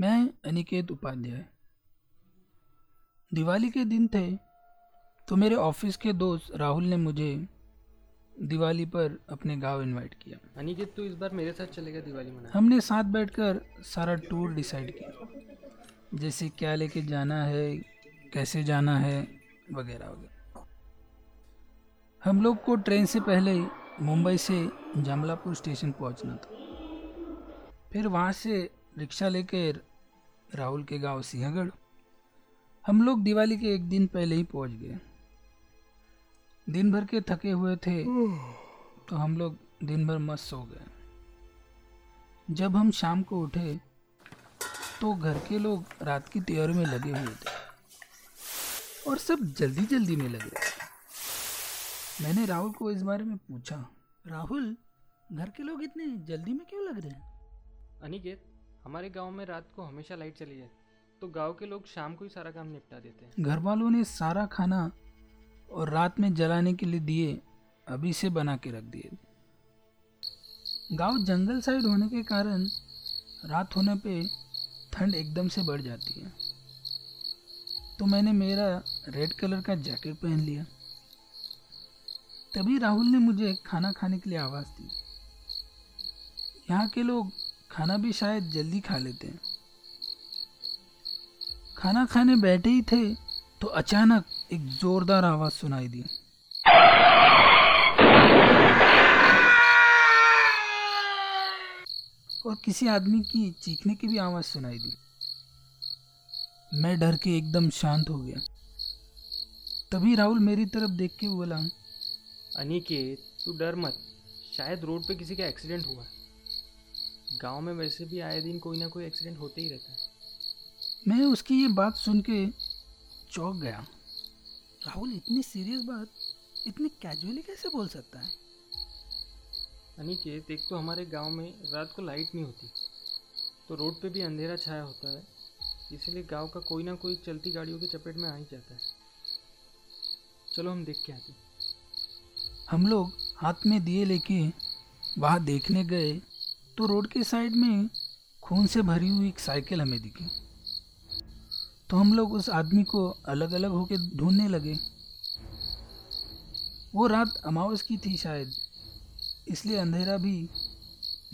मैं अनिकेत उपाध्याय। दिवाली के दिन थे तो मेरे ऑफ़िस के दोस्त राहुल ने मुझे दिवाली पर अपने गाँव इनवाइट किया। अनिकेत तू इस बार मेरे साथ चलेगा दिवाली मनाने? हमने साथ बैठकर सारा टूर डिसाइड किया। जैसे क्या लेके जाना है कैसे जाना है वगैरह वगैरह। हम लोग को ट्रेन से पहले मुंबई से जमलापुर स्टेशन पहुँचना था। फिर वहाँ से रिक्शा लेकर राहुल के गाँव सिंहगढ़, हम लोग दिवाली के एक दिन पहले ही पहुँच गए। दिन भर के थके हुए थे तो हम लोग दिन भर मस्त सो गए। जब हम शाम को उठे तो घर के लोग रात की तैयारी में लगे हुए थे और सब जल्दी जल्दी में लगे। मैंने राहुल को इस बारे में पूछा, राहुल, घर के लोग इतने जल्दी में क्यों लग रहे हैं? अनिकेत हमारे गाँव में रात को हमेशा लाइट चली जाए तो गाँव के लोग शाम को ही सारा काम निपटा देते हैं। घर वालों ने सारा खाना और रात में जलाने के लिए दिए, अभी से बना के रख दिए। गाँव जंगल साइड होने के कारण रात होने पे ठंड एकदम से बढ़ जाती है। तो मैंने मेरा रेड कलर का जैकेट पहन लिया। तभी राहुल ने मुझे खाना खाने के लिए आवाज़ दी। यहाँ के लोग खाना भी शायद जल्दी खा लेते हैं। खाना खाने बैठे ही थे तो अचानक एक जोरदार आवाज़ सुनाई दी। और किसी आदमी की चीखने की भी आवाज़ सुनाई दी। मैं डर के एकदम शांत हो गया। तभी राहुल मेरी तरफ़ देख के बोला, अनिकेत, तू डर मत। शायद रोड पे किसी का एक्सीडेंट हुआ गाँव में वैसे भी आए दिन कोई ना कोई एक्सीडेंट होते ही रहता है। मैं उसकी ये बात सुन के चौंक गया। राहुल इतनी सीरियस बात इतनी कैजुअली कैसे बोल सकता है? अनिकेत एक तो हमारे गाँव में रात को लाइट नहीं होती तो रोड पे भी अंधेरा छाया होता है इसलिए गाँव का कोई ना कोई चलती गाड़ियों के चपेट में आ ही जाता है। चलो हम देख के आते हम लोग हाथ में दिए लेके वहाँ देखने गए तो रोड के साइड में खून से भरी हुई एक साइकिल हमें दिखी। तो हम लोग उस आदमी को अलग अलग होके ढूँढने लगे। वो रात अमावस की थी शायद, इसलिए अंधेरा भी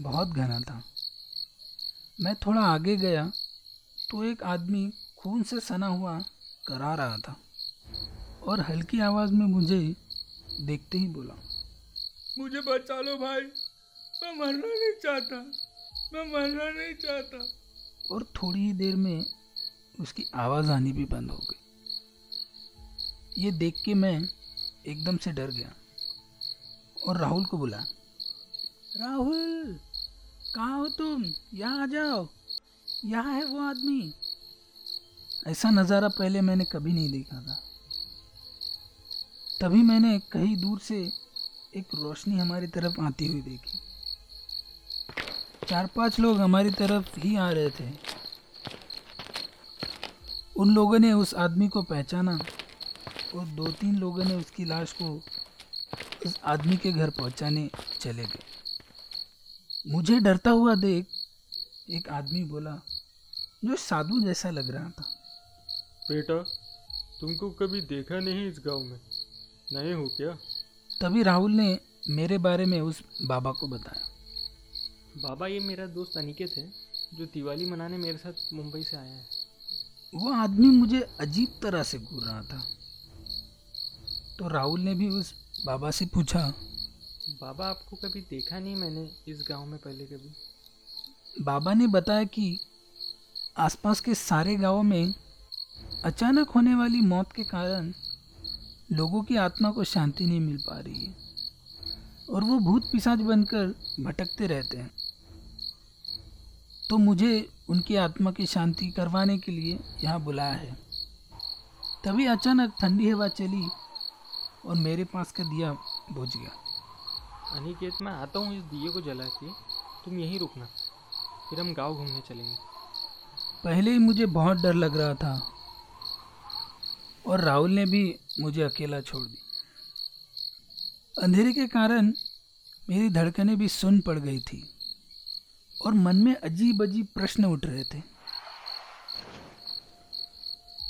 बहुत घना था। मैं थोड़ा आगे गया तो एक आदमी खून से सना हुआ करा रहा था और हल्की आवाज़ में मुझे देखते ही बोला, मुझे बचा लो भाई। मैं मरना नहीं चाहता। मैं मरना नहीं चाहता। और थोड़ी ही देर में उसकी आवाज़ आनी भी बंद हो गई। ये देख के मैं एकदम से डर गया और राहुल को बुला, राहुल, कहाँ हो तुम? यहाँ आ जाओ। यहाँ है वो आदमी। ऐसा नज़ारा पहले मैंने कभी नहीं देखा था। तभी मैंने कहीं दूर से एक रोशनी हमारी तरफ़ आती हुई देखी। चार पाँच लोग हमारी तरफ़ ही आ रहे थे। उन लोगों ने उस आदमी को पहचाना और दो तीन लोगों ने उसकी लाश को उस आदमी के घर पहुँचाने चले गए। मुझे डरता हुआ देख एक आदमी बोला जो साधु जैसा लग रहा था। बेटा तुमको कभी देखा नहीं इस गाँव में? नए हो क्या? तभी राहुल ने मेरे बारे में उस बाबा को बताया। बाबा ये मेरा दोस्त अनिकेत है जो दिवाली मनाने मेरे साथ मुंबई से आया है। वो आदमी मुझे अजीब तरह से घूर रहा था। तो राहुल ने भी उस बाबा से पूछा बाबा आपको कभी देखा नहीं मैंने इस गाँव में पहले कभी? बाबा ने बताया कि आसपास के सारे गाँवों में अचानक होने वाली मौत के कारण लोगों की आत्मा को शांति नहीं मिल पा रही है और वो भूत पिशाच बनकर भटकते रहते हैं। तो मुझे उनकी आत्मा की शांति करवाने के लिए यहाँ बुलाया है। तभी अचानक ठंडी हवा चली और मेरे पास का दिया बुझ गया। अनिकेत मैं आता हूँ इस दिए को जला के। तुम यहीं रुकना फिर हम गाँव घूमने चलेंगे। पहले ही मुझे बहुत डर लग रहा था और राहुल ने भी मुझे अकेला छोड़ दी अंधेरे के कारण मेरी धड़कनें भी सुन पड़ गई थी। और मन में अजीब अजीब प्रश्न उठ रहे थे।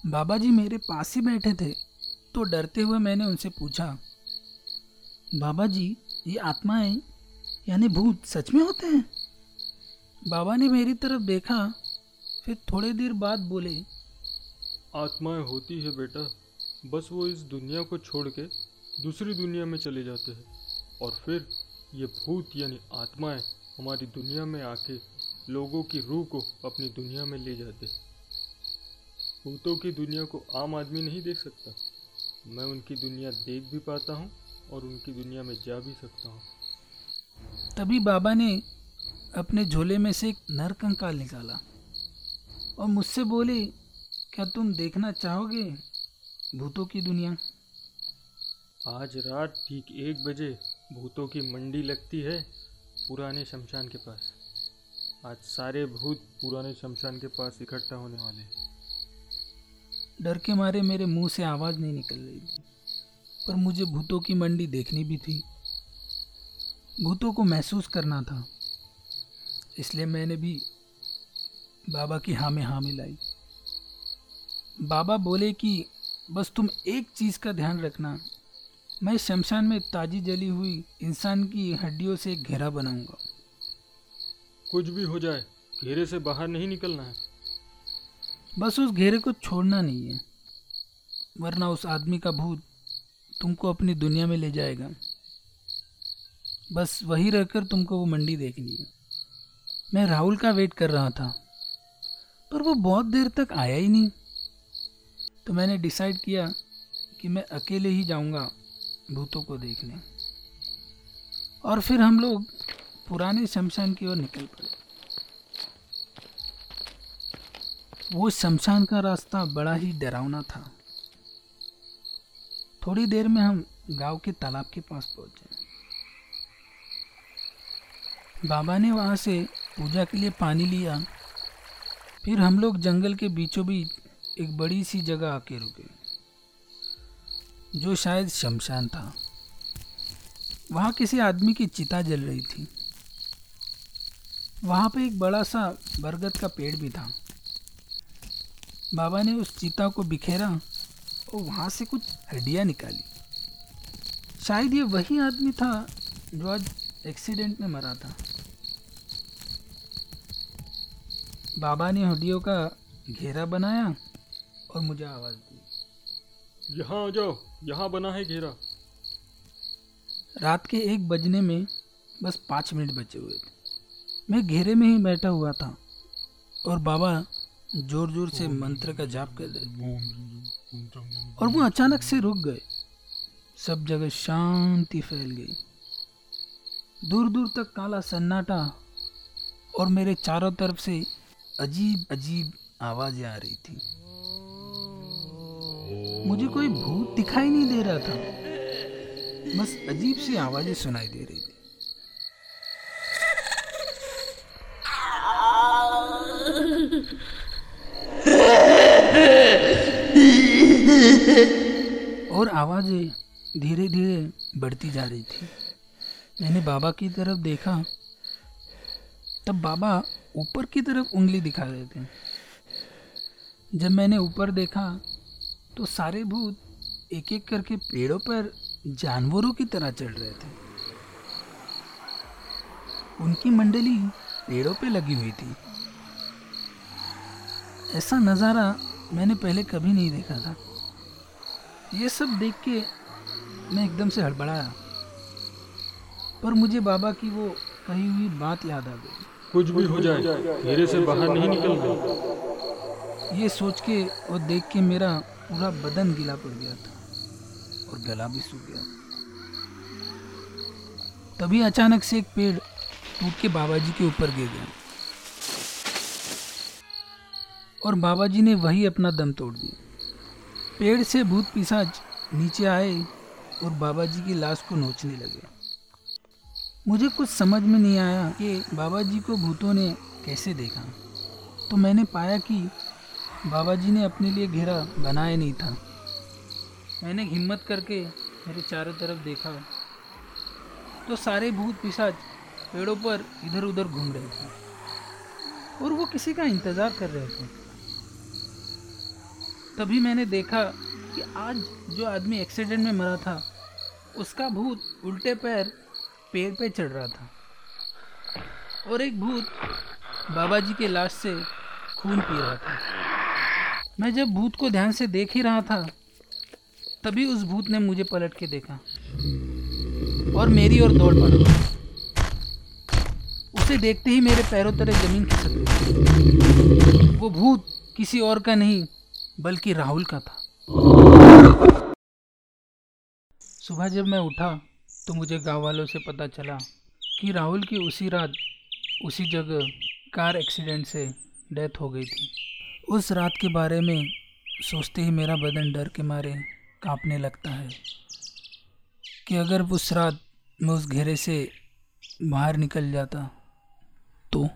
बाबा जी मेरे पास ही बैठे थे तो डरते हुए मैंने उनसे पूछा बाबा जी ये आत्माएँ यानी भूत सच में होते हैं? बाबा ने मेरी तरफ़ देखा, फिर थोड़ी देर बाद बोले, आत्माएँ होती है बेटा, बस वो इस दुनिया को छोड़ के दूसरी दुनिया में चले जाते हैं और फिर ये भूत यानी आत्माएँ हमारी दुनिया में आके लोगों की रूह को अपनी दुनिया में ले जाते भूतों की दुनिया को आम आदमी नहीं देख सकता। मैं उनकी दुनिया देख भी पाता हूँ और उनकी दुनिया में जा भी सकता हूँ। तभी बाबा ने अपने झोले में से एक नर कंकाल निकाला और मुझसे बोले क्या तुम देखना चाहोगे भूतों की दुनिया? आज रात ठीक एक बजे भूतों की मंडी लगती है पुराने शमशान के पास। आज सारे भूत पुराने शमशान के पास इकट्ठा होने वाले हैं। डर के मारे मेरे मुँह से आवाज़ नहीं निकल रही थी, पर मुझे भूतों की मंडी देखनी भी थी। भूतों को महसूस करना था, इसलिए मैंने भी बाबा की हाँ में हाँ मिलाई। बाबा बोले कि बस तुम एक चीज़ का ध्यान रखना मैं शमशान में ताजी जली हुई इंसान की हड्डियों से घेरा बनाऊँगा। कुछ भी हो जाए घेरे से बाहर नहीं निकलना है। बस उस घेरे को छोड़ना नहीं है वरना उस आदमी का भूत तुमको अपनी दुनिया में ले जाएगा। बस वही रहकर तुमको वो मंडी देखनी है। मैं राहुल का वेट कर रहा था पर वो बहुत देर तक आया ही नहीं। तो मैंने डिसाइड किया कि मैं अकेले ही जाऊँगा। भूतों को देखने। और फिर हम लोग पुराने शमशान की ओर निकल पड़े। वो शमशान का रास्ता बड़ा ही डरावना था। थोड़ी देर में हम गाँव के तालाब के पास पहुँचे। बाबा ने वहाँ से पूजा के लिए पानी लिया। फिर हम लोग जंगल के बीचों बीच एक बड़ी सी जगह आके रुके। जो शायद शमशान था। वहाँ किसी आदमी की चिता जल रही थी। वहाँ पे एक बड़ा सा बरगद का पेड़ भी था। बाबा ने उस चिता को बिखेरा और वहाँ से कुछ हड्डियाँ निकाली। शायद ये वही आदमी था जो आज एक्सीडेंट में मरा था। बाबा ने हड्डियों का घेरा बनाया और मुझे आवाज़ यहाँ आ जाओ यहाँ बना है घेरा। रात के एक बजने में बस पाँच मिनट बचे हुए थे। मैं घेरे में ही बैठा हुआ था और बाबा ज़ोर ज़ोर से मंत्र का जाप कर रहे थे। और वो अचानक से रुक गए। सब जगह शांति फैल गई। दूर दूर तक काला सन्नाटा और मेरे चारों तरफ़ से अजीब अजीब आवाज़ें आ रही थी। मुझे कोई भूत दिखाई नहीं दे रहा था। बस अजीब सी आवाज़ें सुनाई दे रही थी। और आवाज़ें धीरे धीरे बढ़ती जा रही थी। मैंने बाबा की तरफ़ देखा, तब बाबा ऊपर की तरफ़ उंगली दिखा रहे थे। जब मैंने ऊपर देखा तो सारे भूत एक एक करके पेड़ों पर जानवरों की तरह चढ़ रहे थे। उनकी मंडली पेड़ों पे लगी हुई थी। ऐसा नज़ारा मैंने पहले कभी नहीं देखा था। ये सब देख के मैं एकदम से हड़बड़ाया। पर मुझे बाबा की वो कही हुई बात याद आ गई। कुछ भी हो जाए घेरे से बाहर नहीं निकलना ये सोच के और देख के मेरा पूरा बदन गीला पड़ गया था और गला भी सूख गया। तभी अचानक से एक पेड़ टूट के बाबा जी के ऊपर गिर गया। और बाबा जी ने वही अपना दम तोड़ दिया। पेड़ से भूत पिशाच नीचे आए और बाबा जी की लाश को नोचने लगे। मुझे कुछ समझ में नहीं आया कि बाबा जी को भूतों ने कैसे देखा। तो मैंने पाया कि बाबा जी ने अपने लिए घेरा बनाया नहीं था। मैंने हिम्मत करके मेरे चारों तरफ़ देखा तो सारे भूत पिशाच पेड़ों पर इधर उधर घूम रहे थे और वो किसी का इंतज़ार कर रहे थे। तभी मैंने देखा कि आज जो आदमी एक्सीडेंट में मरा था, उसका भूत उल्टे पैर पेड़ पे चढ़ रहा था और एक भूत बाबा जी के लाश से खून पी रहा था। मैं जब भूत को ध्यान से देख ही रहा था, तभी उस भूत ने मुझे पलट के देखा और मेरी ओर दौड़ पड़ा। उसे देखते ही मेरे पैरों तले ज़मीन खिसक गई। वो भूत किसी और का नहीं, बल्कि राहुल का था। सुबह जब मैं उठा तो मुझे गाँव वालों से पता चला कि राहुल की उसी रात, उसी जगह कार एक्सीडेंट से डेथ हो गई थी। उस रात के बारे में सोचते ही मेरा बदन डर के मारे कांपने लगता है कि अगर उस रात मैं उस घेरे से बाहर निकल जाता तो?